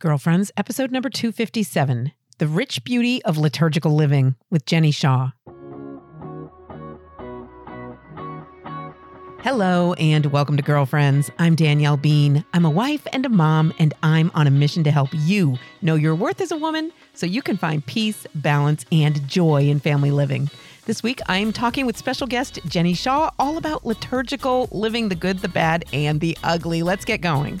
Girlfriends, episode number 257 The Rich Beauty of Liturgical Living with Jenny Shaw. Hello, and welcome to Girlfriends. I'm Danielle Bean. I'm a wife and a mom, and I'm on a mission to help you know your worth as a woman so you can find peace, balance, and joy in family living. This week, I am talking with special guest Jenny Shaw all about liturgical living the good, the bad, and the ugly. Let's get going.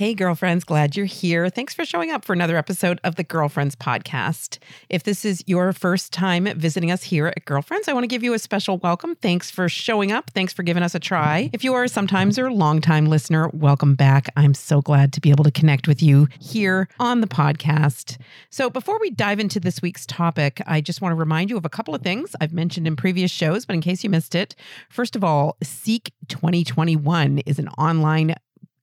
Hey, girlfriends, glad you're here. Thanks for showing up for another episode of the Girlfriends Podcast. If this is your first time visiting us here at Girlfriends, I want to give you a special welcome. Thanks for showing up. Thanks for giving us a try. If you are a sometimes or longtime listener, welcome back. I'm so glad to be able to connect with you here on the podcast. So, before we dive into this week's topic, I just want to remind you of a couple of things I've mentioned in previous shows, but in case you missed it, first of all, Seek 2021 is an online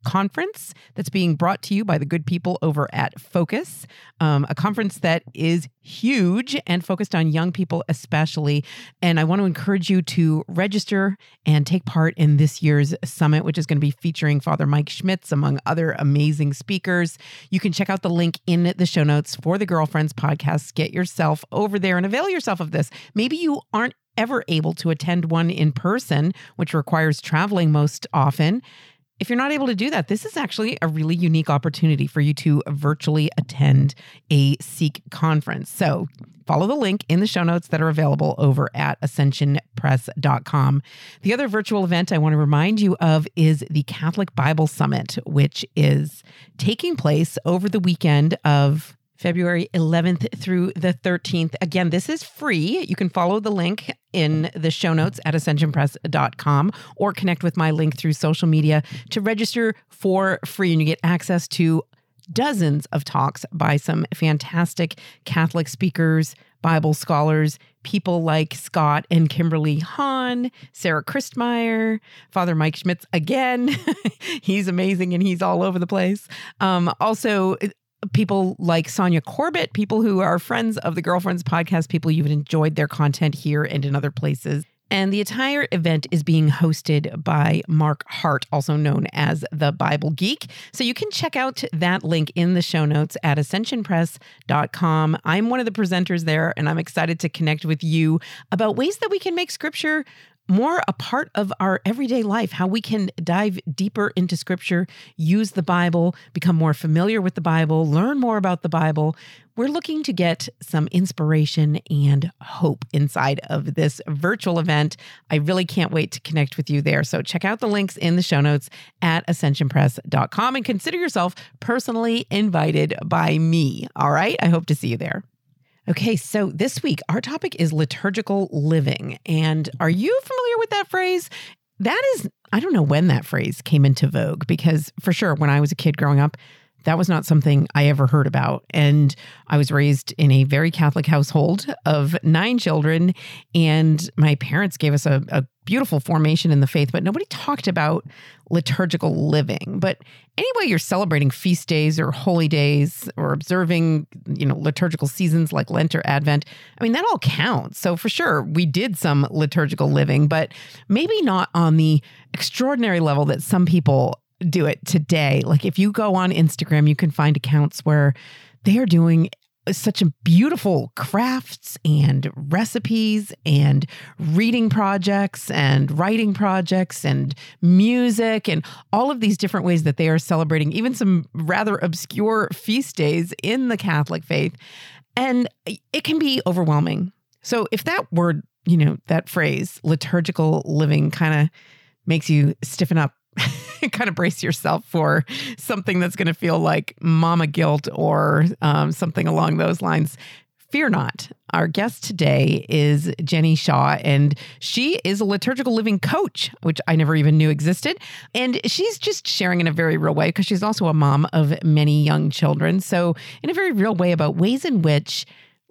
conference that's being brought to you by the good people over at Focus, um, a conference that is huge and focused on young people, especially. And I want to encourage you to register and take part in this year's summit, which is going to be featuring Father Mike Schmitz, among other amazing speakers. You can check out the link in the show notes for the Girlfriends podcast. Get yourself over there and avail yourself of this. Maybe you aren't ever able to attend one in person, which requires traveling most often. If you're not able to do that, this is actually a really unique opportunity for you to virtually attend a Seek conference. So follow the link in the show notes that are available over at ascensionpress.com. The other virtual event I want to remind you of is the Catholic Bible Summit, which is taking place over the weekend of February 11th through the 13th. Again, this is free. You can follow the link in the show notes at ascensionpress.com or connect with my link through social media to register for free. And you get access to dozens of talks by some fantastic Catholic speakers, Bible scholars, people like Scott and Kimberly Hahn, Sarah Christmyer, Father Mike Schmitz again. he's amazing and he's all over the place. Um, also, people like Sonja Corbitt, people who are friends of the Girlfriends podcast, people you've enjoyed their content here and in other places. And the entire event is being hosted by Mark Hart, also known as the Bible Geek. So you can check out that link in the show notes at ascensionpress.com. I'm one of the presenters there, and I'm excited to connect with you about ways that we can make scripture more a part of our everyday life, how we can dive deeper into scripture, use the Bible, become more familiar with the Bible, learn more about the Bible. We're looking to get some inspiration and hope inside of this virtual event. I really can't wait to connect with you there. So check out the links in the show notes at ascensionpress.com and consider yourself personally invited by me. All right. I hope to see you there. Okay, so this week our topic is liturgical living. And are you familiar with that phrase? That is, I don't know when that phrase came into vogue because for sure, when I was a kid growing up, that was not something I ever heard about. And I was raised in a very Catholic household of nine children, and my parents gave us a, a beautiful formation in the faith, but nobody talked about liturgical living. But anyway, you're celebrating feast days or holy days or observing, you know, liturgical seasons like Lent or Advent. I mean, that all counts. So for sure, we did some liturgical living, but maybe not on the extraordinary level that some people do it today. Like if you go on Instagram, you can find accounts where they are doing such beautiful crafts and recipes and reading projects and writing projects and music and all of these different ways that they are celebrating even some rather obscure feast days in the Catholic faith and it can be overwhelming. So if that word, you know, that phrase liturgical living kind of makes you stiffen up kind of brace yourself for something that's going to feel like mama guilt or um, something along those lines. Fear not. Our guest today is Jenny Shaw, and she is a liturgical living coach, which I never even knew existed. And she's just sharing in a very real way because she's also a mom of many young children. So, in a very real way, about ways in which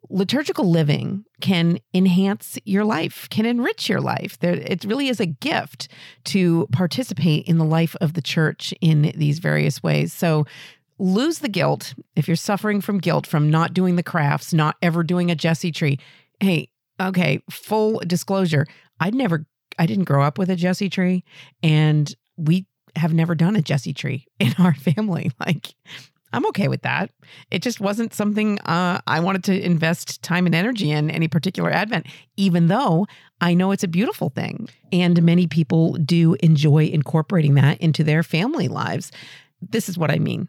liturgical living can enhance your life, can enrich your life. There, it really is a gift to participate in the life of the church in these various ways. So, lose the guilt if you're suffering from guilt from not doing the crafts, not ever doing a Jesse tree. Hey, okay, full disclosure. I'd never I didn't grow up with a Jesse tree and we have never done a Jesse tree in our family. Like I'm okay with that. It just wasn't something uh, I wanted to invest time and energy in any particular Advent, even though I know it's a beautiful thing. And many people do enjoy incorporating that into their family lives. This is what I mean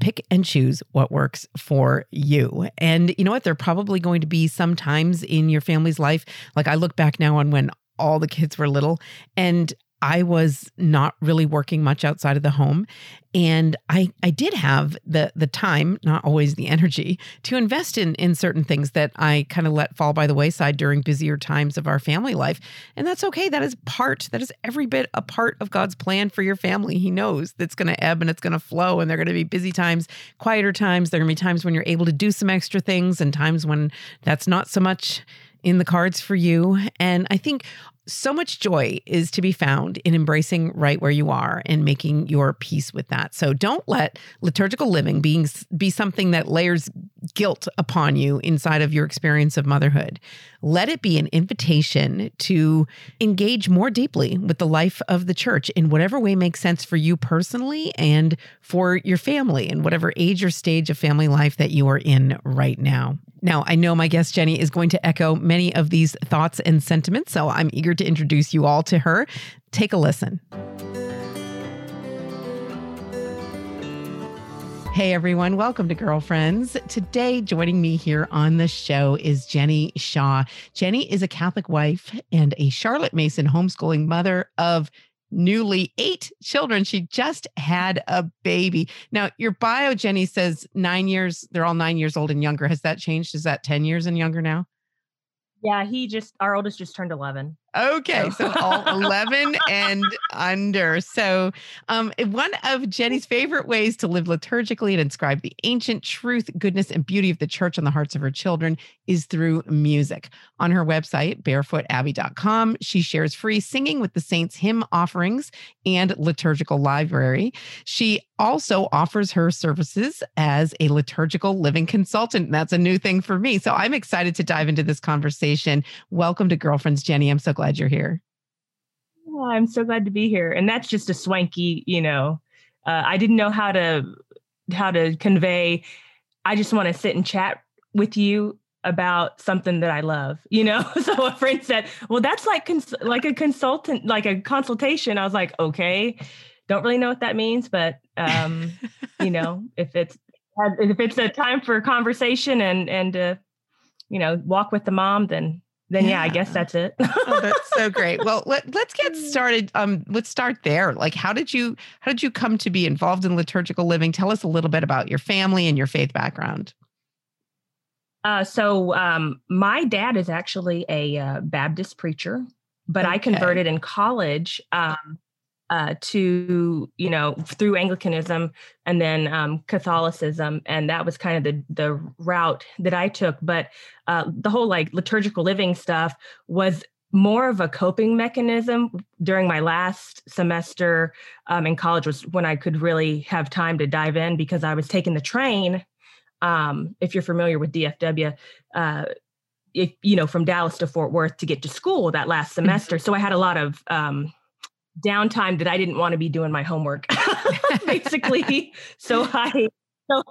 pick and choose what works for you. And you know what? There are probably going to be some times in your family's life, like I look back now on when all the kids were little, and I was not really working much outside of the home and I I did have the the time, not always the energy, to invest in in certain things that I kind of let fall by the wayside during busier times of our family life. And that's okay. That is part that is every bit a part of God's plan for your family. He knows that's going to ebb and it's going to flow and there're going to be busy times, quieter times, there're going to be times when you're able to do some extra things and times when that's not so much in the cards for you. And I think so much joy is to be found in embracing right where you are and making your peace with that. So don't let liturgical living being be something that layers guilt upon you inside of your experience of motherhood. Let it be an invitation to engage more deeply with the life of the church in whatever way makes sense for you personally and for your family in whatever age or stage of family life that you are in right now. Now, I know my guest Jenny is going to echo many of these thoughts and sentiments, so I'm eager to introduce you all to her. Take a listen. Hey everyone, welcome to Girlfriends. Today, joining me here on the show is Jenny Shaw. Jenny is a Catholic wife and a Charlotte Mason homeschooling mother of newly eight children. She just had a baby. Now, your bio, Jenny, says nine years, they're all nine years old and younger. Has that changed? Is that 10 years and younger now? Yeah, he just, our oldest just turned 11. Okay, so all 11 and under. So, um, one of Jenny's favorite ways to live liturgically and inscribe the ancient truth, goodness, and beauty of the church on the hearts of her children is through music. On her website, barefootabbey.com, she shares free singing with the saints hymn offerings and liturgical library. She also offers her services as a liturgical living consultant. That's a new thing for me. So, I'm excited to dive into this conversation. Welcome to Girlfriends, Jenny. I'm so glad you're here. Oh, I'm so glad to be here. And that's just a swanky, you know, uh, I didn't know how to how to convey. I just want to sit and chat with you about something that I love, you know. so a friend said, "Well, that's like cons- like a consultant, like a consultation." I was like, "Okay, don't really know what that means, but um, you know, if it's if it's a time for conversation and and uh, you know, walk with the mom, then then yeah. yeah, I guess that's it. oh, that's so great. Well, let, let's get started. Um, let's start there. Like, how did you how did you come to be involved in liturgical living? Tell us a little bit about your family and your faith background. Uh, so um, my dad is actually a uh, Baptist preacher, but okay. I converted in college. Um, uh, to you know through Anglicanism and then um, Catholicism, and that was kind of the the route that I took. But uh, the whole like liturgical living stuff was more of a coping mechanism during my last semester um, in college was when I could really have time to dive in because I was taking the train. Um, if you're familiar with DFW, uh, if you know from Dallas to Fort Worth to get to school that last mm-hmm. semester, so I had a lot of um, downtime that I didn't want to be doing my homework, basically. so I so,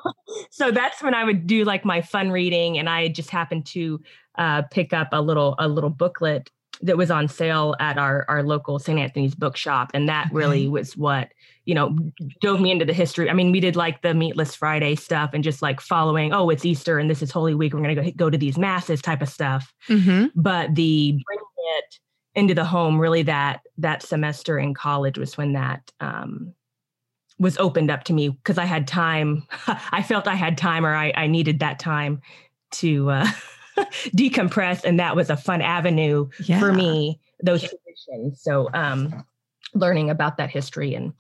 so that's when I would do like my fun reading, and I just happened to uh, pick up a little a little booklet that was on sale at our our local St. Anthony's bookshop, and that really was what you know dove me into the history. I mean, we did like the Meatless Friday stuff, and just like following. Oh, it's Easter, and this is Holy Week. We're going to go go to these masses type of stuff. Mm-hmm. But the bringing it into the home really that that semester in college was when that um, was opened up to me because I had time. I felt I had time or I, I needed that time to uh, decompress. And that was a fun avenue yeah. for me, those traditions. So um, learning about that history and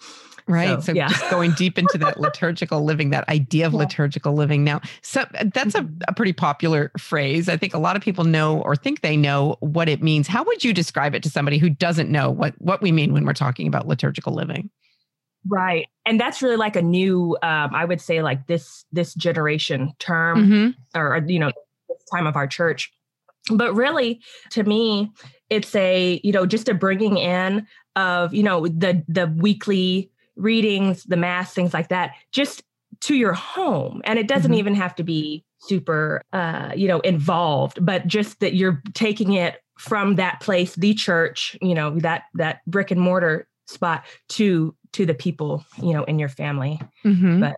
Right. So, so yeah. just going deep into that liturgical living, that idea of yeah. liturgical living. Now, so that's a, mm-hmm. a pretty popular phrase. I think a lot of people know or think they know what it means. How would you describe it to somebody who doesn't know what, what we mean when we're talking about liturgical living? Right. And that's really like a new, um, I would say like this, this generation term mm-hmm. or, you know, this time of our church but really to me it's a you know just a bringing in of you know the the weekly readings the mass things like that just to your home and it doesn't mm-hmm. even have to be super uh you know involved but just that you're taking it from that place the church you know that that brick and mortar spot to to the people you know in your family mm-hmm. but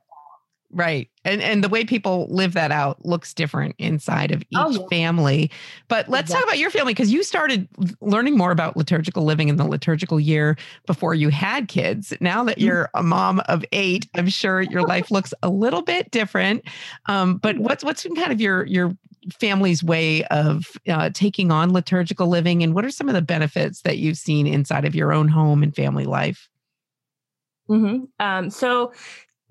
Right. And and the way people live that out looks different inside of oh, each oh, yeah. family. But let's exactly. talk about your family because you started learning more about liturgical living in the liturgical year before you had kids. Now that mm-hmm. you're a mom of 8, I'm sure your life looks a little bit different. Um, but what's what's been kind of your your family's way of uh, taking on liturgical living and what are some of the benefits that you've seen inside of your own home and family life? Mm-hmm. Um, so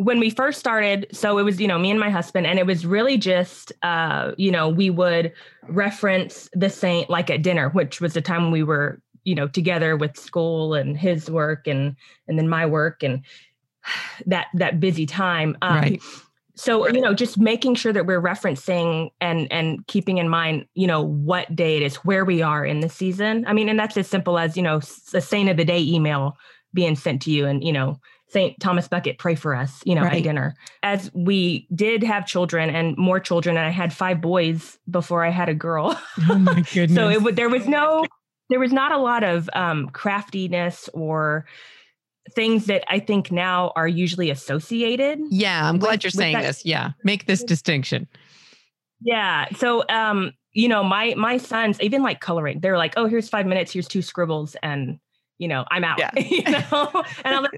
when we first started, so it was, you know, me and my husband, and it was really just, uh, you know, we would reference the saint like at dinner, which was the time we were, you know, together with school and his work and and then my work and that that busy time. Um, right. So you know, just making sure that we're referencing and and keeping in mind, you know, what day it is, where we are in the season. I mean, and that's as simple as you know, a saint of the day email being sent to you, and you know, St. Thomas Becket pray for us, you know, right. at dinner. As we did have children and more children, and I had five boys before I had a girl. Oh my goodness! so it there was no, there was not a lot of um, craftiness or things that I think now are usually associated. Yeah, I'm glad with, you're saying this. Yeah, make this distinction. Yeah. So, um, you know, my my sons even like coloring. They're like, oh, here's five minutes. Here's two scribbles, and you know, I'm out. Yeah. you know, and I'm like,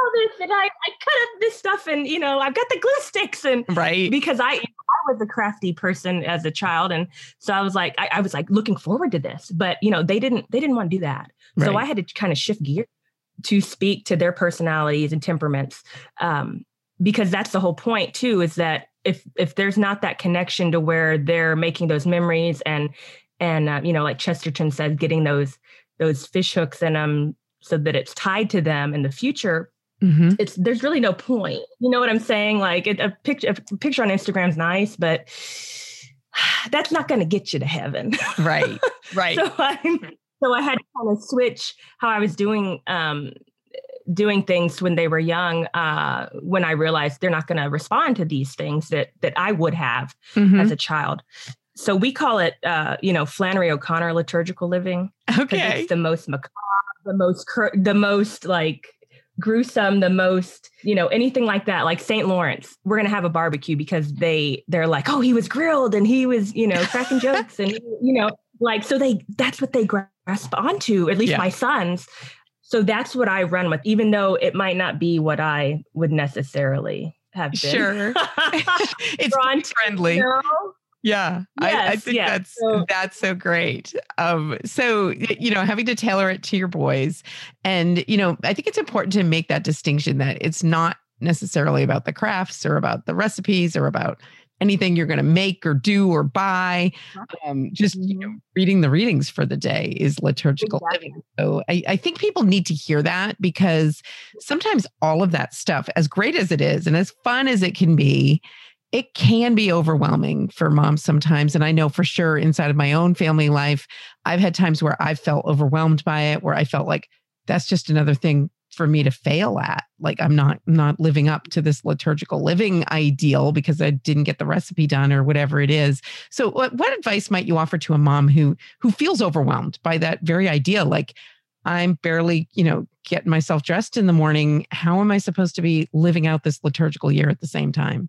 all this and I, I cut up this stuff and you know I've got the glue sticks and right because I I was a crafty person as a child and so I was like I, I was like looking forward to this but you know they didn't they didn't want to do that right. so I had to kind of shift gear to speak to their personalities and temperaments um, because that's the whole point too is that if if there's not that connection to where they're making those memories and and uh, you know like Chesterton said getting those those fish hooks in them so that it's tied to them in the future Mm-hmm. It's there's really no point. You know what I'm saying? Like it, a picture, a picture on Instagram's nice, but that's not going to get you to heaven. Right. Right. so I so I had to kind of switch how I was doing um, doing things when they were young. Uh, when I realized they're not going to respond to these things that that I would have mm-hmm. as a child. So we call it, uh, you know, Flannery O'Connor liturgical living. Okay. It's the most macabre, the most cur- the most like gruesome, the most, you know, anything like that, like St. Lawrence, we're gonna have a barbecue because they they're like, oh, he was grilled and he was, you know, cracking jokes and you know, like so they that's what they grasp onto, at least yeah. my sons. So that's what I run with, even though it might not be what I would necessarily have been. Sure. it's friendly. You know? Yeah, yes, I, I, think yes. that's so, that's so great. Um, so you know, having to tailor it to your boys, and you know, I think it's important to make that distinction that it's not necessarily about the crafts or about the recipes or about anything you're going to make or do or buy. Um, just you know, mm-hmm. reading the readings for the day is liturgical exactly. living. So I, I think people need to hear that because sometimes all of that stuff, as great as it is and as fun as it can be, it can be overwhelming for moms sometimes. And I know for sure inside of my own family life, I've had times where I've felt overwhelmed by it, where I felt like that's just another thing for me to fail at. Like I'm not not living up to this liturgical living ideal because I didn't get the recipe done or whatever it is. So what, what advice might you offer to a mom who who feels overwhelmed by that very idea? Like I'm barely, you know, getting myself dressed in the morning. How am I supposed to be living out this liturgical year at the same time?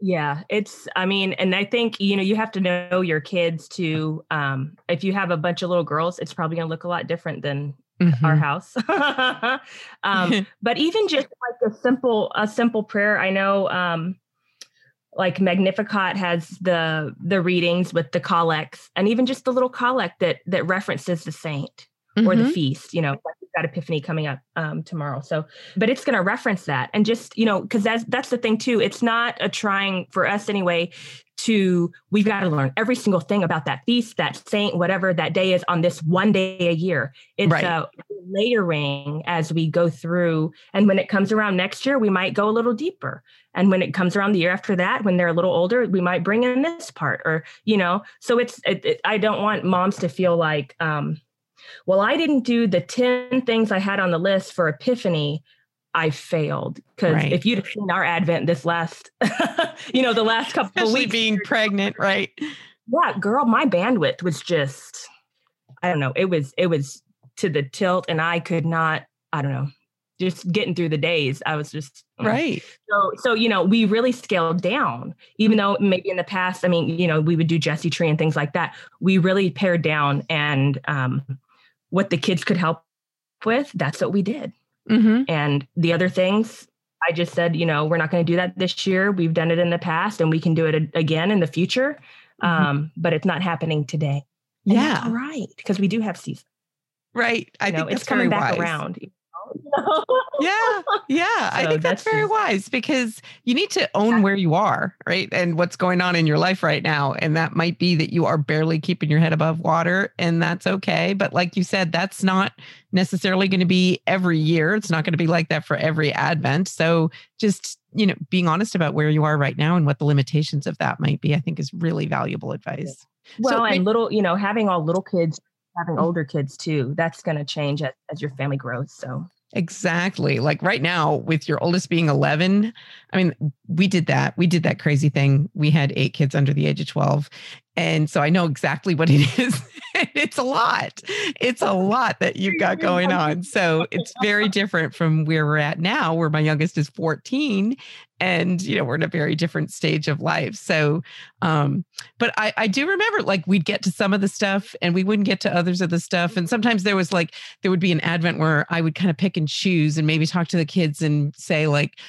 Yeah, it's, I mean, and I think, you know, you have to know your kids to, um, if you have a bunch of little girls, it's probably going to look a lot different than mm-hmm. our house. um, but even just like a simple, a simple prayer, I know, um, like Magnificat has the the readings with the collects, and even just the little collect that that references the saint mm-hmm. or the mm-hmm. feast. You know, got Epiphany coming up um, tomorrow. So, but it's going to reference that and just, you know, because that's, that's the thing too. It's not a trying for us anyway to, we've got to learn every single thing about that feast, that saint, whatever that day is on this one day a year. It's right. a layering as we go through. And when it comes around next year, we might go a little deeper. And when it comes around the year after that, when they're a little older, we might bring in this part or, you know, so it's, it, it, I don't want moms to feel like, um, well, I didn't do the 10 things I had on the list for Epiphany. I failed because right. if you'd seen our Advent this last, you know, the last couple Especially of weeks, being pregnant, right? Yeah, girl, my bandwidth was just, I don't know, it was it was to the tilt, and I could not, I don't know, just getting through the days. I was just mm. right. So, so you know, we really scaled down, even though maybe in the past, I mean, you know, we would do Jesse Tree and things like that. We really pared down and um, what the kids could help with, that's what we did. Mm-hmm. And the other things, I just said, you know, we're not going to do that this year. We've done it in the past and we can do it again in the future. Mm-hmm. Um, but it's not happening today. And yeah. right. Because we do have season. Right. I you know, think it's coming back wise. around. yeah, yeah. So I think that's, that's very just, wise because you need to own where you are, right? And what's going on in your life right now. And that might be that you are barely keeping your head above water, and that's okay. But like you said, that's not necessarily going to be every year. It's not going to be like that for every Advent. So just, you know, being honest about where you are right now and what the limitations of that might be, I think is really valuable advice. Well, so, and little, you know, having all little kids having older kids too that's going to change as, as your family grows so Exactly. Like right now, with your oldest being 11, I mean, we did that. We did that crazy thing. We had eight kids under the age of 12. And so I know exactly what it is. it's a lot. It's a lot that you've got going on. So it's very different from where we're at now, where my youngest is 14 and you know we're in a very different stage of life so um but i i do remember like we'd get to some of the stuff and we wouldn't get to others of the stuff and sometimes there was like there would be an advent where i would kind of pick and choose and maybe talk to the kids and say like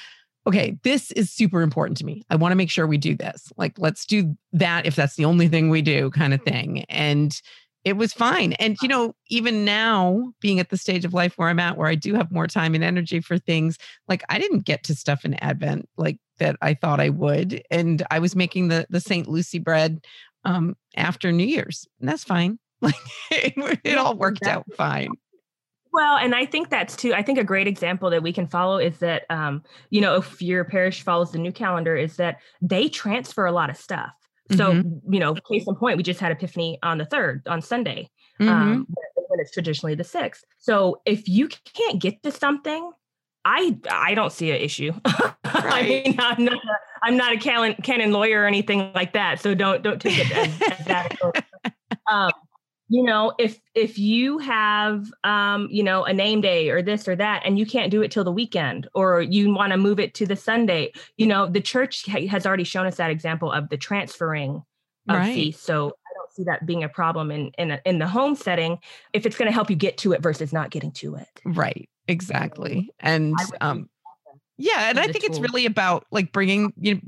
okay, this is super important to me. I want to make sure we do this. Like, let's do that if that's the only thing we do, kind of thing. And it was fine. And, you know, even now, being at the stage of life where I'm at, where I do have more time and energy for things, like I didn't get to stuff in Advent like that I thought I would. And I was making the the St. Lucie bread um after New Year's. And that's fine. Like it, it all worked out fine. Well, and I think that's too. I think a great example that we can follow is that, um, you know, if your parish follows the new calendar, is that they transfer a lot of stuff. So, mm-hmm. you know, case in point, we just had Epiphany on the third on Sunday, um, mm-hmm. um, when it's traditionally the sixth. So, if you can't get to something, I I don't see an issue. Right. I mean, I'm not a, I'm not a canon, canon lawyer or anything like that. So don't don't take it as, as that. um, you know if if you have um you know a name day or this or that and you can't do it till the weekend or you want to move it to the sunday you know the church has already shown us that example of the transferring of right. feasts so i don't see that being a problem in in, a, in the home setting if it's going to help you get to it versus not getting to it right exactly and um yeah and i think tool. it's really about like bringing you know,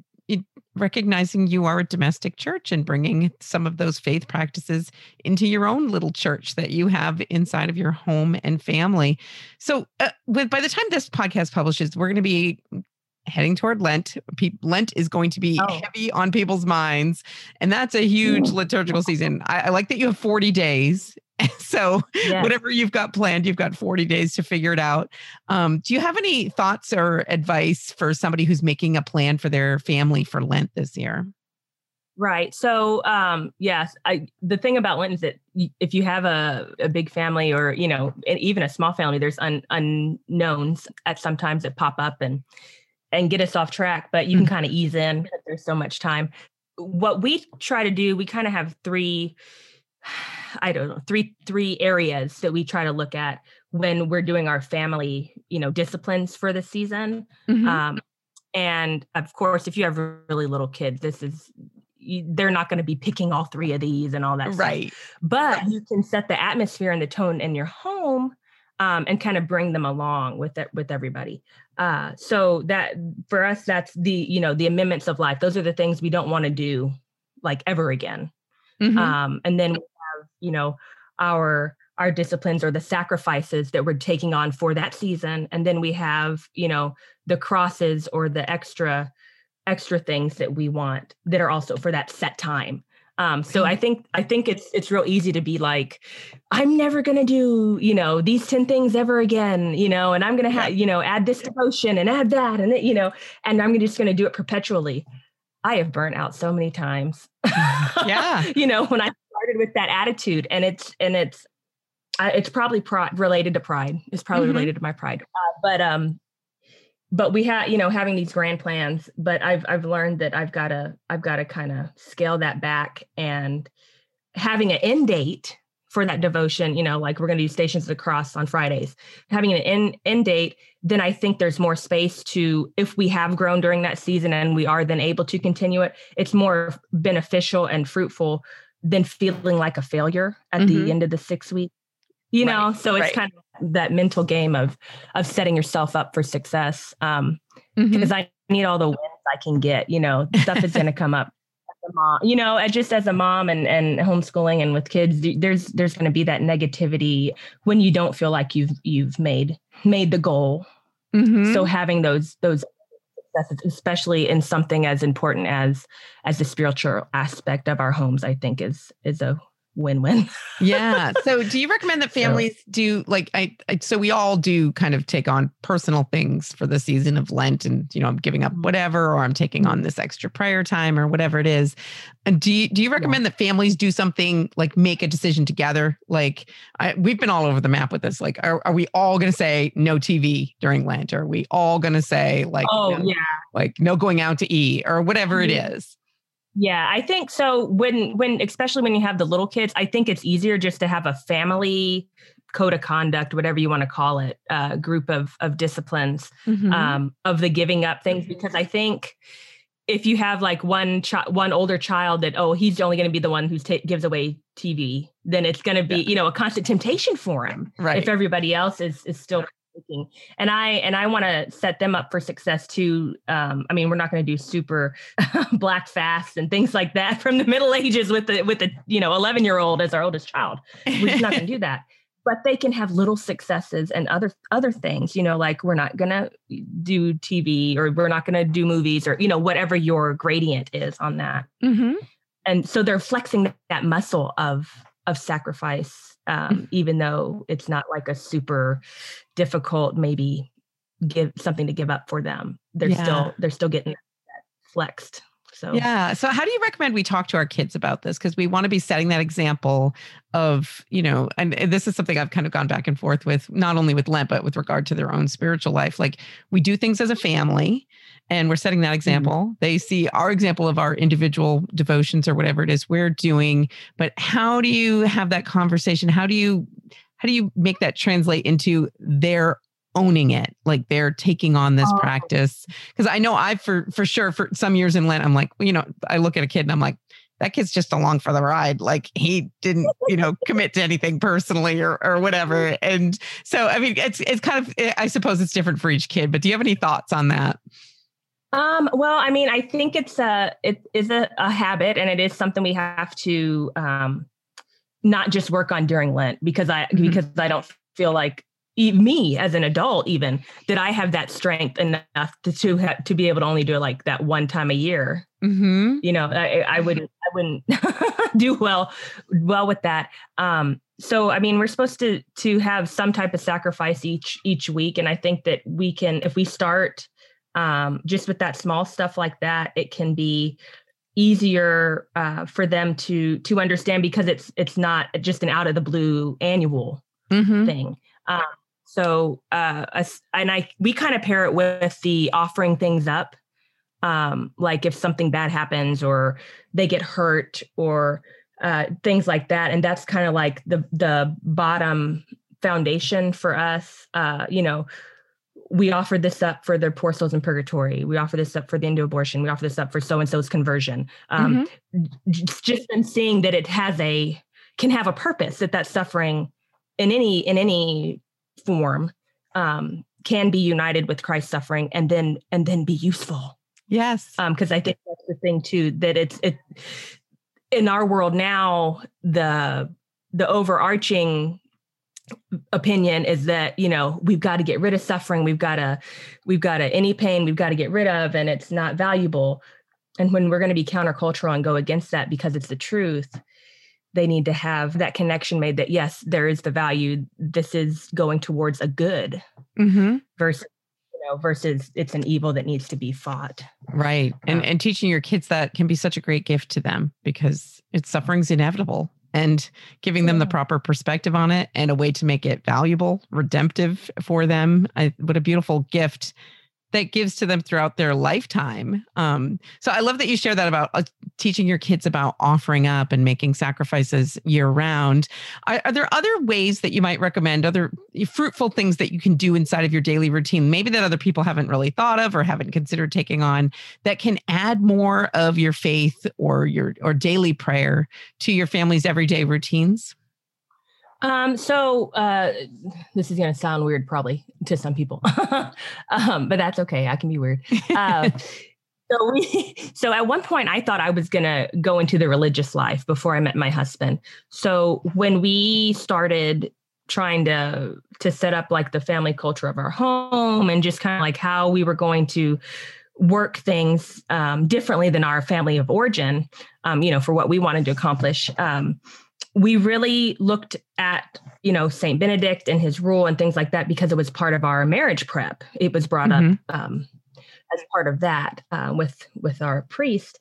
recognizing you are a domestic church and bringing some of those faith practices into your own little church that you have inside of your home and family. So, uh, with by the time this podcast publishes, we're going to be heading toward Lent. Lent is going to be oh. heavy on people's minds, and that's a huge liturgical season. I, I like that you have 40 days so yes. whatever you've got planned, you've got 40 days to figure it out. Um, do you have any thoughts or advice for somebody who's making a plan for their family for Lent this year? Right. So, um, yes, I, the thing about Lent is that if you have a, a big family or, you know, even a small family, there's un, unknowns at sometimes that pop up and, and get us off track, but you mm-hmm. can kind of ease in because there's so much time. What we try to do, we kind of have three I don't know, three three areas that we try to look at when we're doing our family, you know, disciplines for the season. Mm-hmm. Um, and of course, if you have really little kids, this is they're not going to be picking all three of these and all that right stuff. but you can set the atmosphere and the tone in your home um, and kind of bring them along with it with everybody uh, so that for us that's the you know the amendments of life those are the things we don't want to do like ever again mm-hmm. um, and then you know, our our disciplines or the sacrifices that we're taking on for that season. And then we have you know the crosses or the extra extra things that we want that are also for that set time. Um, so I think I think it's it's real easy to be like, I'm never gonna do you know these ten things ever again, you know, and I'm gonna have you know add this devotion and add that and you know, and I'm just gonna do it perpetually. I have burnt out so many times. yeah, you know when I started with that attitude, and it's and it's uh, it's probably pride related to pride. It's probably mm-hmm. related to my pride, uh, but um, but we have you know having these grand plans but i've i've learned that i've got to i've got to kind of scale that back and having an end date for that devotion you know like we're going to do stations of the cross on fridays having an end end date then i think there's more space to if we have grown during that season and we are then able to continue it it's more beneficial and fruitful than feeling like a failure at mm-hmm. the end of the six weeks you know right, so it's right. kind of that mental game of of setting yourself up for success um because mm-hmm. i need all the wins i can get you know stuff is going to come up mom you know just as a mom and and homeschooling and with kids there's there's going to be that negativity when you don't feel like you've you've made made the goal mm-hmm. so having those those especially in something as important as as the spiritual aspect of our homes i think is is a win-win. yeah. So do you recommend that families so, do like I, I, so we all do kind of take on personal things for the season of Lent and you know I'm giving up mm-hmm. whatever or I'm taking on this extra prayer time or whatever it is. And do you do you recommend yeah. that families do something like make a decision together? Like I, we've been all over the map with this. Like are, are we all going to say no TV during Lent? Are we all going to say like oh no, yeah like no going out to eat or whatever it is? Yeah, I think so. When when especially when you have the little kids, I think it's easier just to have a family code of conduct, whatever you want to call it, uh, group of of disciplines mm-hmm. um, of the giving up things. Because I think if you have like one child, one older child that oh he's only going to be the one who ta- gives away TV, then it's going to be yeah. you know a constant temptation for him. Right. If everybody else is is still and i and i want to set them up for success too um, i mean we're not going to do super black fasts and things like that from the middle ages with the with the you know 11 year old as our oldest child. We're just not going to do that. But they can have little successes and other other things you know like we're not going to do tv or we're not going to do movies or you know whatever your gradient is on that. Mm-hmm. and so they're flexing that muscle of of sacrifice um, even though it's not like a super difficult maybe give something to give up for them they're yeah. still they're still getting that flexed so yeah so how do you recommend we talk to our kids about this because we want to be setting that example of you know and this is something i've kind of gone back and forth with not only with lent but with regard to their own spiritual life like we do things as a family and we're setting that mm-hmm. example. Mm-hmm. They see our example of our individual devotions or whatever it is we're doing. But how do you have that conversation? How do you how do you make that translate into their owning it like they're taking on this oh. practice because i know i for for sure for some years in lent i'm like you know i look at a kid and i'm like that kid's just along for the ride like he didn't you know commit to anything personally or or whatever and so i mean it's it's kind of i suppose it's different for each kid but do you have any thoughts on that um, well, I mean, I think it's a it is a, a habit, and it is something we have to um, not just work on during Lent because I mm-hmm. because I don't feel like me as an adult even that I have that strength enough to to, have, to be able to only do it like that one time a year. Mm-hmm. You know, I, I wouldn't I wouldn't do well well with that. Um, so I mean, we're supposed to to have some type of sacrifice each each week, and I think that we can if we start um, just with that small stuff like that, it can be easier uh, for them to to understand because it's it's not just an out of the blue annual mm-hmm. thing. Um, so uh, and I we kind of pair it with the offering things up, um, like if something bad happens or they get hurt or uh, things like that, and that's kind of like the the bottom foundation for us. Uh, you know, we offer this up for their poor souls in purgatory. We offer this up for the end of abortion. We offer this up for so and so's conversion. Um, mm-hmm. Just in seeing that it has a can have a purpose that that suffering in any in any form um, can be united with Christ's suffering and then and then be useful. Yes, because um, I think that's the thing too that it's it in our world now the the overarching opinion is that you know we've got to get rid of suffering. We've got to we've got to any pain we've got to get rid of and it's not valuable. And when we're going to be countercultural and go against that because it's the truth they need to have that connection made that yes there is the value. This is going towards a good mm-hmm. versus you know versus it's an evil that needs to be fought. Right. And and teaching your kids that can be such a great gift to them because it's suffering's inevitable and giving them the proper perspective on it and a way to make it valuable, redemptive for them. I, what a beautiful gift that gives to them throughout their lifetime. Um, so I love that you share that about uh, teaching your kids about offering up and making sacrifices year round. Are, are, there other ways that you might recommend, other fruitful things that you can do inside of your daily routine, maybe that other people haven't really thought of or haven't considered taking on, that can add more of your faith or your or daily prayer to your family's everyday routines? Um, so uh, this is going to sound weird, probably to some people, um, but that's okay. I can be weird. Uh, so we, so at one point, I thought I was going to go into the religious life before I met my husband. So when we started trying to to set up like the family culture of our home and just kind of like how we were going to work things um, differently than our family of origin, um, you know, for what we wanted to accomplish. Um, we really looked at you know saint benedict and his rule and things like that because it was part of our marriage prep it was brought mm-hmm. up um, as part of that uh, with with our priest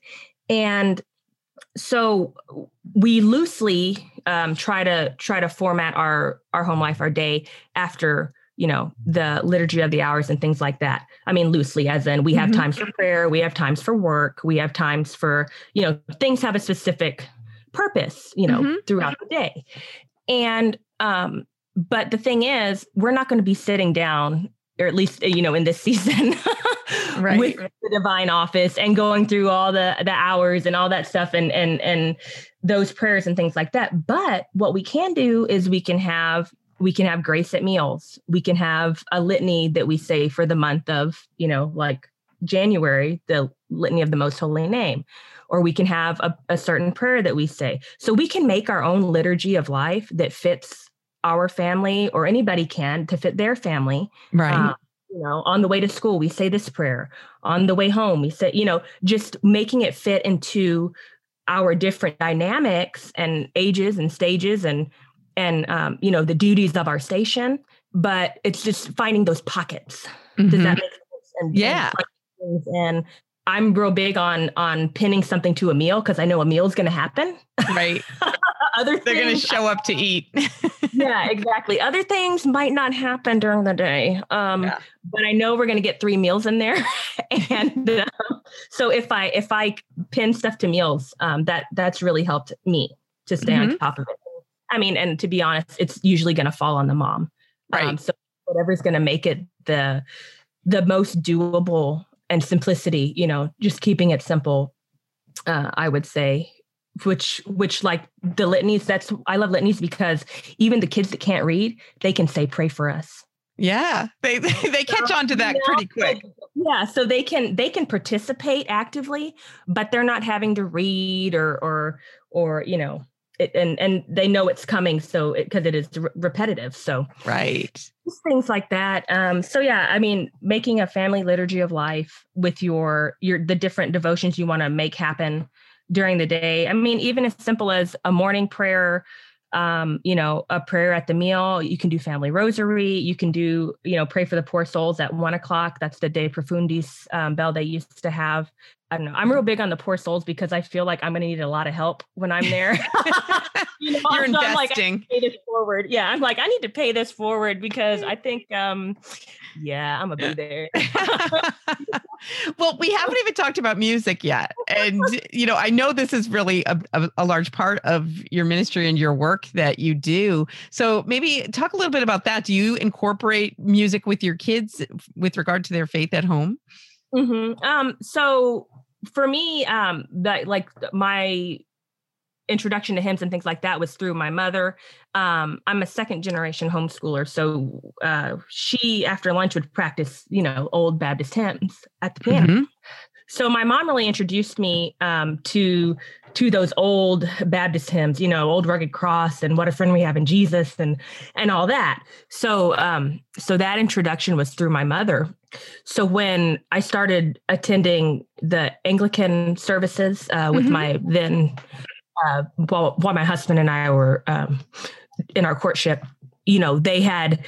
and so we loosely um, try to try to format our our home life our day after you know the liturgy of the hours and things like that i mean loosely as in we have mm-hmm. times for prayer we have times for work we have times for you know things have a specific purpose, you know, mm-hmm. throughout the day. And um, but the thing is, we're not going to be sitting down, or at least you know, in this season, right. with the divine office and going through all the the hours and all that stuff and and and those prayers and things like that. But what we can do is we can have we can have grace at meals. We can have a litany that we say for the month of, you know, like January, the litany of the most holy name or we can have a, a certain prayer that we say. So we can make our own liturgy of life that fits our family or anybody can to fit their family. Right. Um, you know, on the way to school, we say this prayer. On the way home, we say, you know, just making it fit into our different dynamics and ages and stages and and um, you know the duties of our station. But it's just finding those pockets. Mm-hmm. Does that mm-hmm. make sense? And, yeah. And, and I'm real big on on pinning something to a meal because I know a meal is going to happen. Right. Other they're going to show up to eat. yeah, exactly. Other things might not happen during the day, um, yeah. but I know we're going to get three meals in there. and uh, so if I if I pin stuff to meals, um, that that's really helped me to stay mm-hmm. on top of it. I mean, and to be honest, it's usually going to fall on the mom. Right. Um, so whatever's going to make it the the most doable and simplicity you know just keeping it simple uh, i would say which which like the litanies that's i love litanies because even the kids that can't read they can say pray for us. Yeah. They they catch on to that pretty quick. Yeah. So they can they can participate actively but they're not having to read or or or you know it, and and they know it's coming so because it, it is re- repetitive so right things like that um so yeah i mean making a family liturgy of life with your your the different devotions you want to make happen during the day i mean even as simple as a morning prayer um, you know, a prayer at the meal. You can do family rosary. You can do, you know, pray for the poor souls at one o'clock. That's the De Profundis um, bell they used to have. I don't know. I'm real big on the poor souls because I feel like I'm going to need a lot of help when I'm there. you know, You're so investing. Like, pay this forward. Yeah, I'm like, I need to pay this forward because I think, um, yeah, I'm gonna be there. well, we haven't even talked about music yet, and you know, I know this is really a, a, a large part of your ministry and your work that you do. So maybe talk a little bit about that. Do you incorporate music with your kids with regard to their faith at home? Mm-hmm. Um, so for me, um, that like my introduction to hymns and things like that was through my mother. Um, I'm a second generation homeschooler, so uh, she after lunch would practice, you know, old Baptist hymns at the piano. Mm-hmm. So my mom really introduced me um, to to those old Baptist hymns, you know, old rugged cross and what a friend we have in Jesus and and all that. So um so that introduction was through my mother. So when I started attending the Anglican services uh, with mm-hmm. my then uh, while while my husband and I were um, in our courtship, you know, they had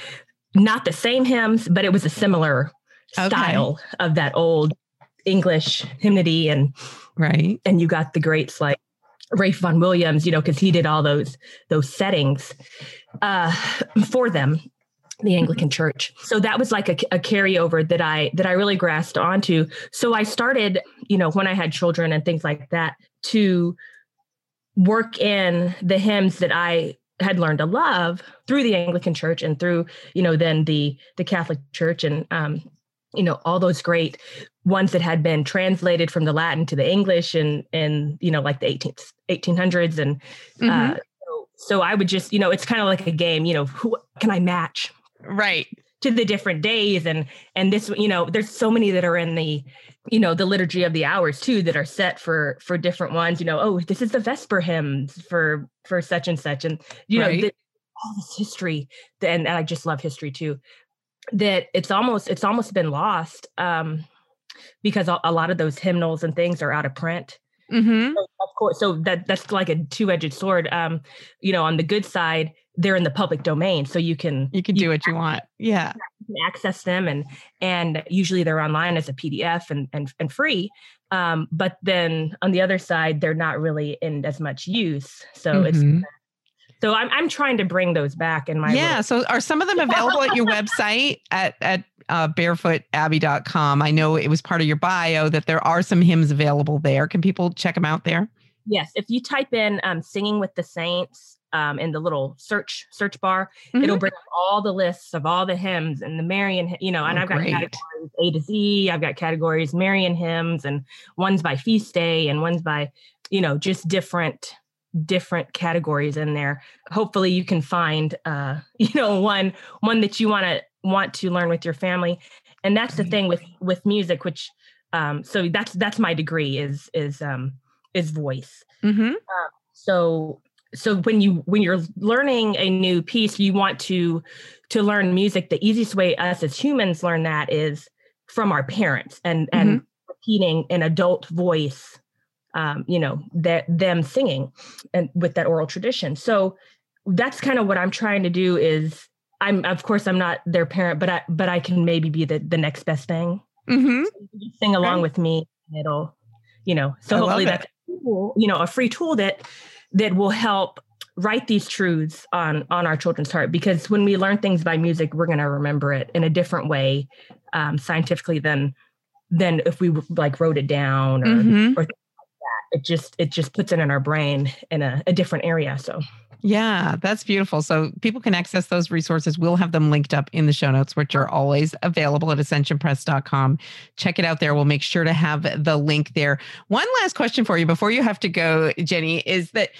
not the same hymns, but it was a similar okay. style of that old English hymnody and right. And you got the greats like Ralph Vaughan Williams, you know, because he did all those those settings uh, for them, the Anglican Church. So that was like a, a, carryover that I that I really grasped onto. So I started, you know, when I had children and things like that, to work in the hymns that I had learned to love through the Anglican Church and through, you know, then the the Catholic Church and um, you know, all those great ones that had been translated from the Latin to the English and and you know, like the 18th 1800s and uh, mm-hmm. uh, so, so I would just, you know, it's kind of like a game, you know, who can I match? Right. To the different days and and this, you know, there's so many that are in the you know the liturgy of the hours too that are set for for different ones you know oh this is the vesper hymns for for such and such and you right. know the, all this history and, and i just love history too that it's almost it's almost been lost um because a, a lot of those hymnals and things are out of print mm-hmm. so of course so that that's like a two-edged sword um you know on the good side they're in the public domain so you can you can do what you want. Yeah. you can access them and and usually they're online as a pdf and and, and free um, but then on the other side they're not really in as much use so mm-hmm. it's so I'm, I'm trying to bring those back in my yeah so are some of them available at your website at at uh, barefootabbey.com i know it was part of your bio that there are some hymns available there. Can people check them out there? Yes if you type in um, singing with the saints um, in the little search search bar. Mm-hmm. It'll bring up all the lists of all the hymns and the Marian, you know, and oh, I've got great. categories A to Z. I've got categories Marian hymns and ones by feast day and ones by, you know, just different different categories in there. Hopefully you can find uh, you know, one one that you want to want to learn with your family. And that's the thing with with music, which um, so that's that's my degree is is um is voice. Mm-hmm. Uh, so so when you when you're learning a new piece you want to to learn music. The easiest way us as humans learn that is from our parents and mm-hmm. and repeating an adult voice um, you know that them singing and with that oral tradition. So that's kind of what i'm trying to do is i'm of course i'm not their parent but i but i can maybe be the the next best thing. Mm-hmm. so sing along with me it'll you know so I hopefully that's you know a free tool that that will help write these truths on on our children's heart because when we learn things by music we're going to remember it in a different way um, scientifically than than if we like wrote it down or, mm-hmm. or like that. it just it just puts it in our brain in a, a different area so yeah, that's beautiful. So people can access those resources. We'll have them linked up in the show notes, which are always available at ascensionpress.com. Check it out there. We'll make sure to have the link there. One last question for you before you have to go, Jenny, is that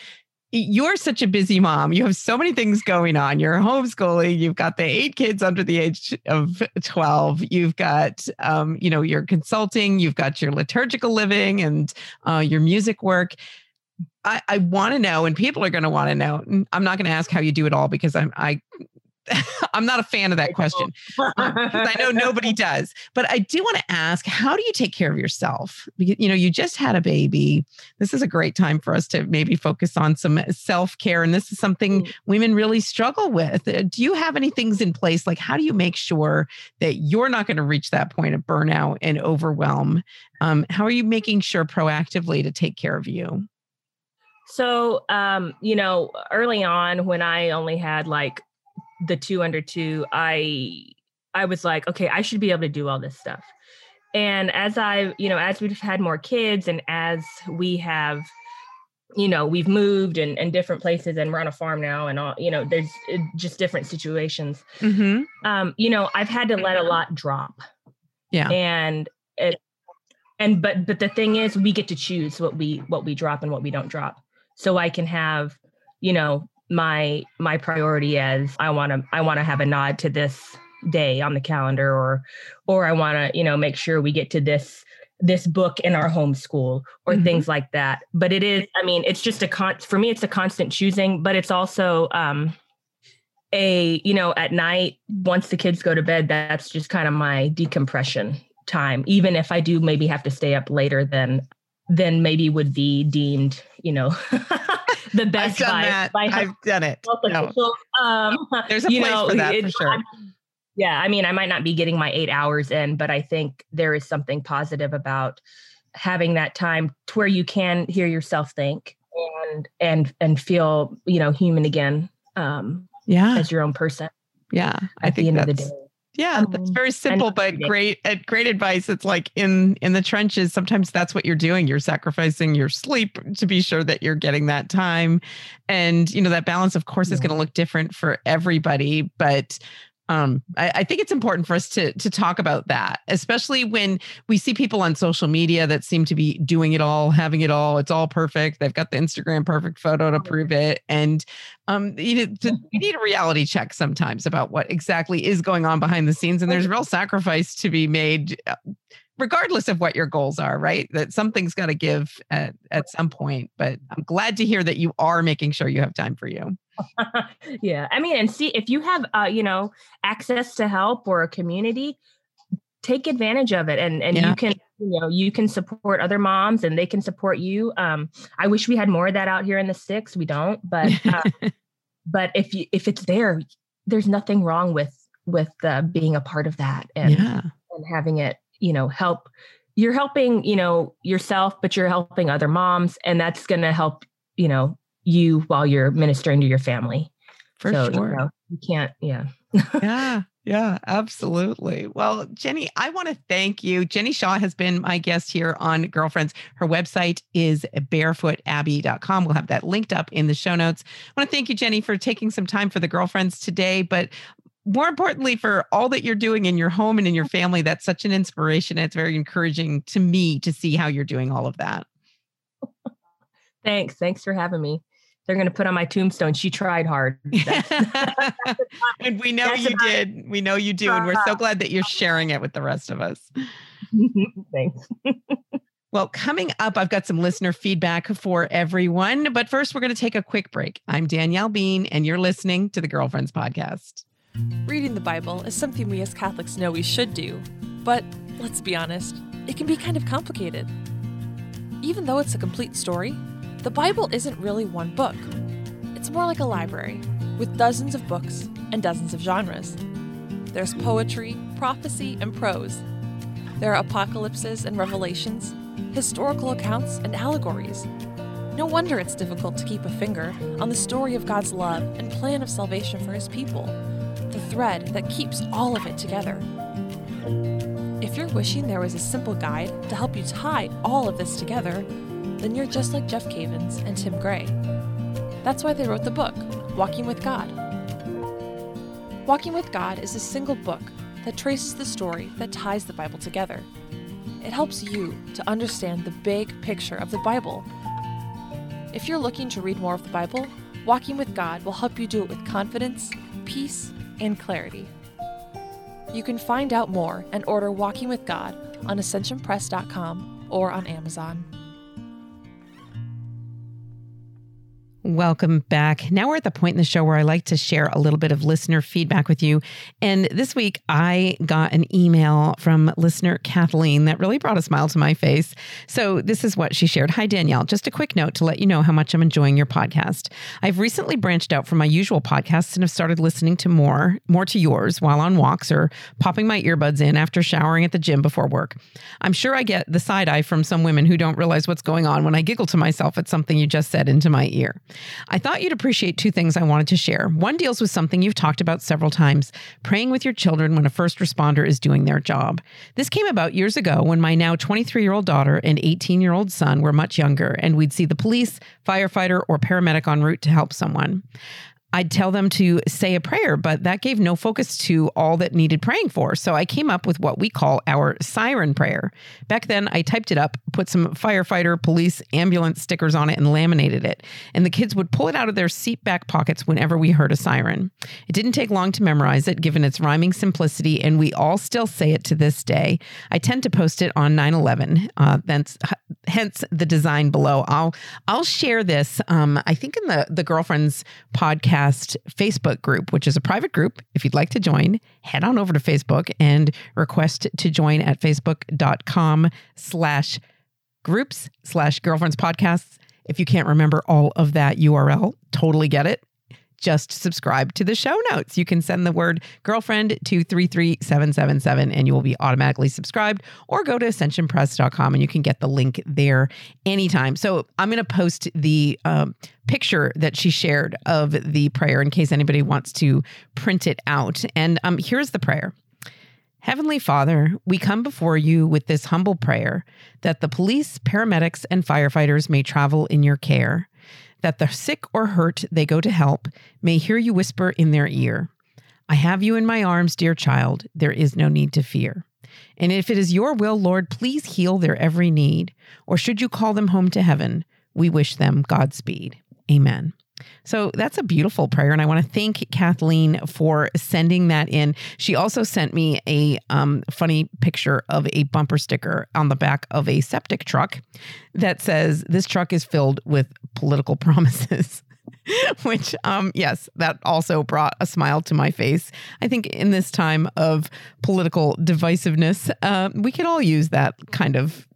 you're such a busy mom. You have so many things going on. You're homeschooling. You've got the eight kids under the age of 12. You've got, um, you know, your consulting. You've got your liturgical living and uh, your music work. I, I want to know, and people are going to want to know. I'm not going to ask how you do it all because I'm I I'm not a fan of that question. Um, I know nobody does. But I do want to ask, how do you take care of yourself? Because, you know, you just had a baby. This is a great time for us to maybe focus on some self-care and this is something mm. women really struggle with. Uh, do you have any things in place like how do you make sure that you're not going to reach that point of burnout and overwhelm? Um, how are you making sure proactively to take care of you? So, um, you know, early on when I only had like the two under two, I I was like, okay, I should be able to do all this stuff. And as I, you know, as we've had more kids and as we have, you know, we've moved and, and different places and we're on a farm now and all, you know, there's just different situations. Mm-hmm. Um, you know, I've had to let a lot drop. Yeah. And it, and but but the thing is we get to choose what we what we drop and what we don't drop so I can have, you know, my my priority as I want to I want to have a nod to this day on the calendar or or I want to, you know, make sure we get to this this book in our homeschool or mm-hmm. things like that. But it is, I mean, it's just a con for me, it's a constant choosing, but it's also um a, you know, at night, once the kids go to bed, that's just kind of my decompression time. Even if I do maybe have to stay up later than than maybe would be deemed, you know, the best I've done by, that. By I've done it. No. Um, There's a place know, for that for sure. I'm, yeah, I mean, I might not be getting my eight hours in, but I think there is something positive about having that time to where you can hear yourself think and and and feel, you know, human again. Um, yeah, as your own person. Yeah, I at the end of the day. Yeah, um, that's very simple, but great. Great advice. It's like in in the trenches. Sometimes that's what you're doing. You're sacrificing your sleep to be sure that you're getting that time, and you know that balance, of course, yeah. is going to look different for everybody. But um, I, I, think it's important for us to to talk about that, especially when we see people on social media that seem to be doing it all, having it all. It's all perfect. They've got the Instagram perfect photo to prove it, and um, you need to, you need a reality check sometimes about what exactly is going on behind the scenes, and there's real sacrifice to be made, uh, regardless of what your goals are. Right? That something's got to give at at some point. But I'm glad to hear that you are making sure you have time for you. yeah. I mean, and see if you have, uh, you know, access to help or a community, take advantage of it. And, and yeah. you can, you know, you can support other moms and they can support you. Um, I wish we had more of that out here in the sticks. We don't, but, uh, but if you, if it's there, there's nothing wrong with, with uh, being a part of that and, yeah. and having it, you know, help you're helping, you know, yourself, but you're helping other moms and that's going to help, you know, you while you're ministering to your family. For so, sure. You, know, you can't, yeah. yeah. Yeah, absolutely. Well, Jenny, I want to thank you. Jenny Shaw has been my guest here on Girlfriends. Her website is barefootabbey.com. We'll have that linked up in the show notes. I want to thank you, Jenny, for taking some time for the girlfriends today, but more importantly, for all that you're doing in your home and in your family. That's such an inspiration. It's very encouraging to me to see how you're doing all of that. Thanks. Thanks for having me they're going to put on my tombstone. She tried hard. and we know you did. We know you do. And we're so uh-huh. glad that you're sharing it with the rest of us. Thanks. well, coming up, I've got some listener feedback for everyone. But first, we're going to take a quick break. I'm Danielle Bean, and you're listening to the Girlfriends Podcast. Reading the Bible is something we as Catholics know we should do. But let's be honest, it can be kind of complicated. Even though it's a complete story, the Bible isn't really one book. It's more like a library, with dozens of books and dozens of genres. There's poetry, prophecy, and prose. There are apocalypses and revelations, historical accounts, and allegories. No wonder it's difficult to keep a finger on the story of God's love and plan of salvation for his people, the thread that keeps all of it together. If you're wishing there was a simple guide to help you tie all of this together, then you're just like Jeff Cavins and Tim Gray. That's why they wrote the book, Walking with God. Walking with God is a single book that traces the story that ties the Bible together. It helps you to understand the big picture of the Bible. If you're looking to read more of the Bible, Walking with God will help you do it with confidence, peace, and clarity. You can find out more and order Walking with God on ascensionpress.com or on Amazon. Welcome back. Now we're at the point in the show where I like to share a little bit of listener feedback with you. And this week I got an email from listener Kathleen that really brought a smile to my face. So this is what she shared. Hi, Danielle. Just a quick note to let you know how much I'm enjoying your podcast. I've recently branched out from my usual podcasts and have started listening to more, more to yours while on walks or popping my earbuds in after showering at the gym before work. I'm sure I get the side eye from some women who don't realize what's going on when I giggle to myself at something you just said into my ear. I thought you'd appreciate two things I wanted to share. One deals with something you've talked about several times praying with your children when a first responder is doing their job. This came about years ago when my now 23 year old daughter and 18 year old son were much younger, and we'd see the police, firefighter, or paramedic en route to help someone. I'd tell them to say a prayer, but that gave no focus to all that needed praying for. So I came up with what we call our siren prayer. Back then, I typed it up, put some firefighter, police, ambulance stickers on it, and laminated it. And the kids would pull it out of their seat back pockets whenever we heard a siren. It didn't take long to memorize it, given its rhyming simplicity, and we all still say it to this day. I tend to post it on 9 11, uh, hence the design below. I'll, I'll share this, um, I think, in the, the Girlfriends podcast Podcast Facebook group, which is a private group. If you'd like to join, head on over to Facebook and request to join at facebook.com slash groups slash girlfriends podcasts. If you can't remember all of that URL, totally get it just subscribe to the show notes. You can send the word girlfriend to 33777 and you will be automatically subscribed, or go to ascensionpress.com and you can get the link there anytime. So I'm going to post the um, picture that she shared of the prayer in case anybody wants to print it out. And um, here's the prayer. Heavenly Father, we come before you with this humble prayer that the police, paramedics, and firefighters may travel in your care that the sick or hurt they go to help may hear you whisper in their ear, I have you in my arms, dear child. There is no need to fear. And if it is your will, Lord, please heal their every need. Or should you call them home to heaven, we wish them Godspeed. Amen. So that's a beautiful prayer. And I want to thank Kathleen for sending that in. She also sent me a um, funny picture of a bumper sticker on the back of a septic truck that says, This truck is filled with political promises. Which, um, yes, that also brought a smile to my face. I think in this time of political divisiveness, uh, we could all use that kind of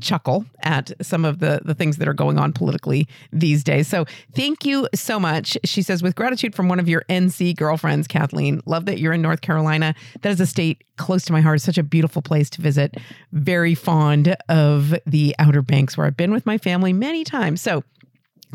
chuckle at some of the, the things that are going on politically these days. So thank you so much. She says, with gratitude from one of your NC girlfriends, Kathleen. Love that you're in North Carolina. That is a state close to my heart. It's such a beautiful place to visit. Very fond of the Outer Banks where I've been with my family many times. So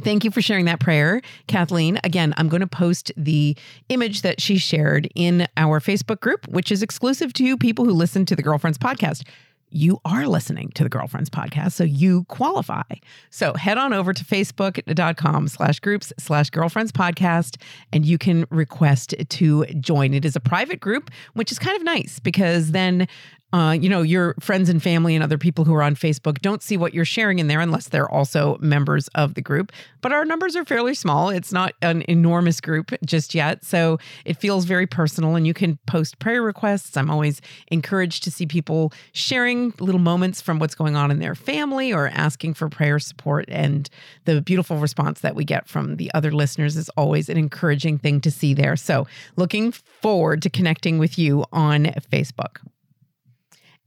Thank you for sharing that prayer, Kathleen. Again, I'm going to post the image that she shared in our Facebook group, which is exclusive to people who listen to the Girlfriends podcast you are listening to the Girlfriends podcast, so you qualify. So head on over to facebook.com slash groups slash girlfriends podcast, and you can request to join. It is a private group, which is kind of nice because then uh, you know, your friends and family and other people who are on Facebook don't see what you're sharing in there unless they're also members of the group. But our numbers are fairly small. It's not an enormous group just yet. So it feels very personal and you can post prayer requests. I'm always encouraged to see people sharing little moments from what's going on in their family or asking for prayer support. And the beautiful response that we get from the other listeners is always an encouraging thing to see there. So looking forward to connecting with you on Facebook.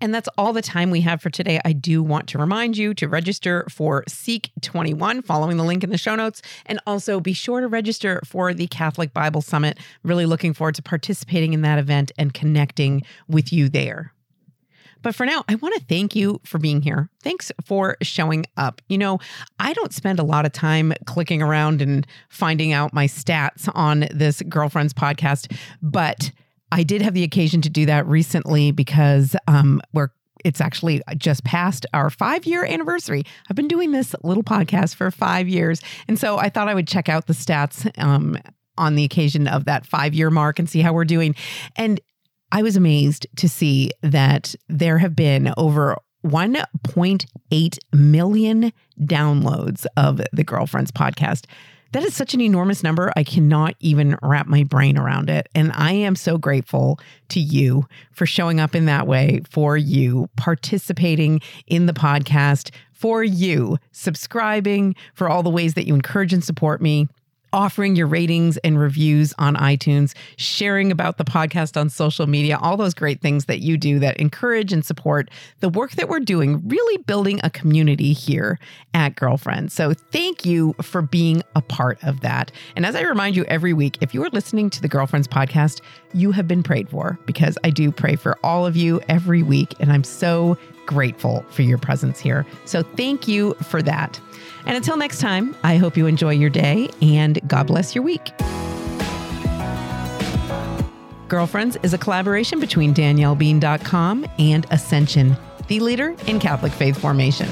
And that's all the time we have for today. I do want to remind you to register for Seek 21, following the link in the show notes. And also be sure to register for the Catholic Bible Summit. Really looking forward to participating in that event and connecting with you there. But for now, I want to thank you for being here. Thanks for showing up. You know, I don't spend a lot of time clicking around and finding out my stats on this Girlfriends podcast, but I did have the occasion to do that recently because um, we're it's actually just past our five year anniversary. I've been doing this little podcast for five years. And so I thought I would check out the stats um, on the occasion of that five year mark and see how we're doing. And I was amazed to see that there have been over 1.8 million downloads of the Girlfriends podcast. That is such an enormous number. I cannot even wrap my brain around it. And I am so grateful to you for showing up in that way, for you participating in the podcast, for you subscribing, for all the ways that you encourage and support me offering your ratings and reviews on iTunes, sharing about the podcast on social media, all those great things that you do that encourage and support the work that we're doing, really building a community here at Girlfriend. So thank you for being a part of that. And as I remind you every week, if you are listening to the Girlfriends podcast, you have been prayed for because I do pray for all of you every week. And I'm so grateful for your presence here. So thank you for that. And until next time, I hope you enjoy your day and God bless your week. Girlfriends is a collaboration between DanielleBean.com and Ascension, the leader in Catholic faith formation.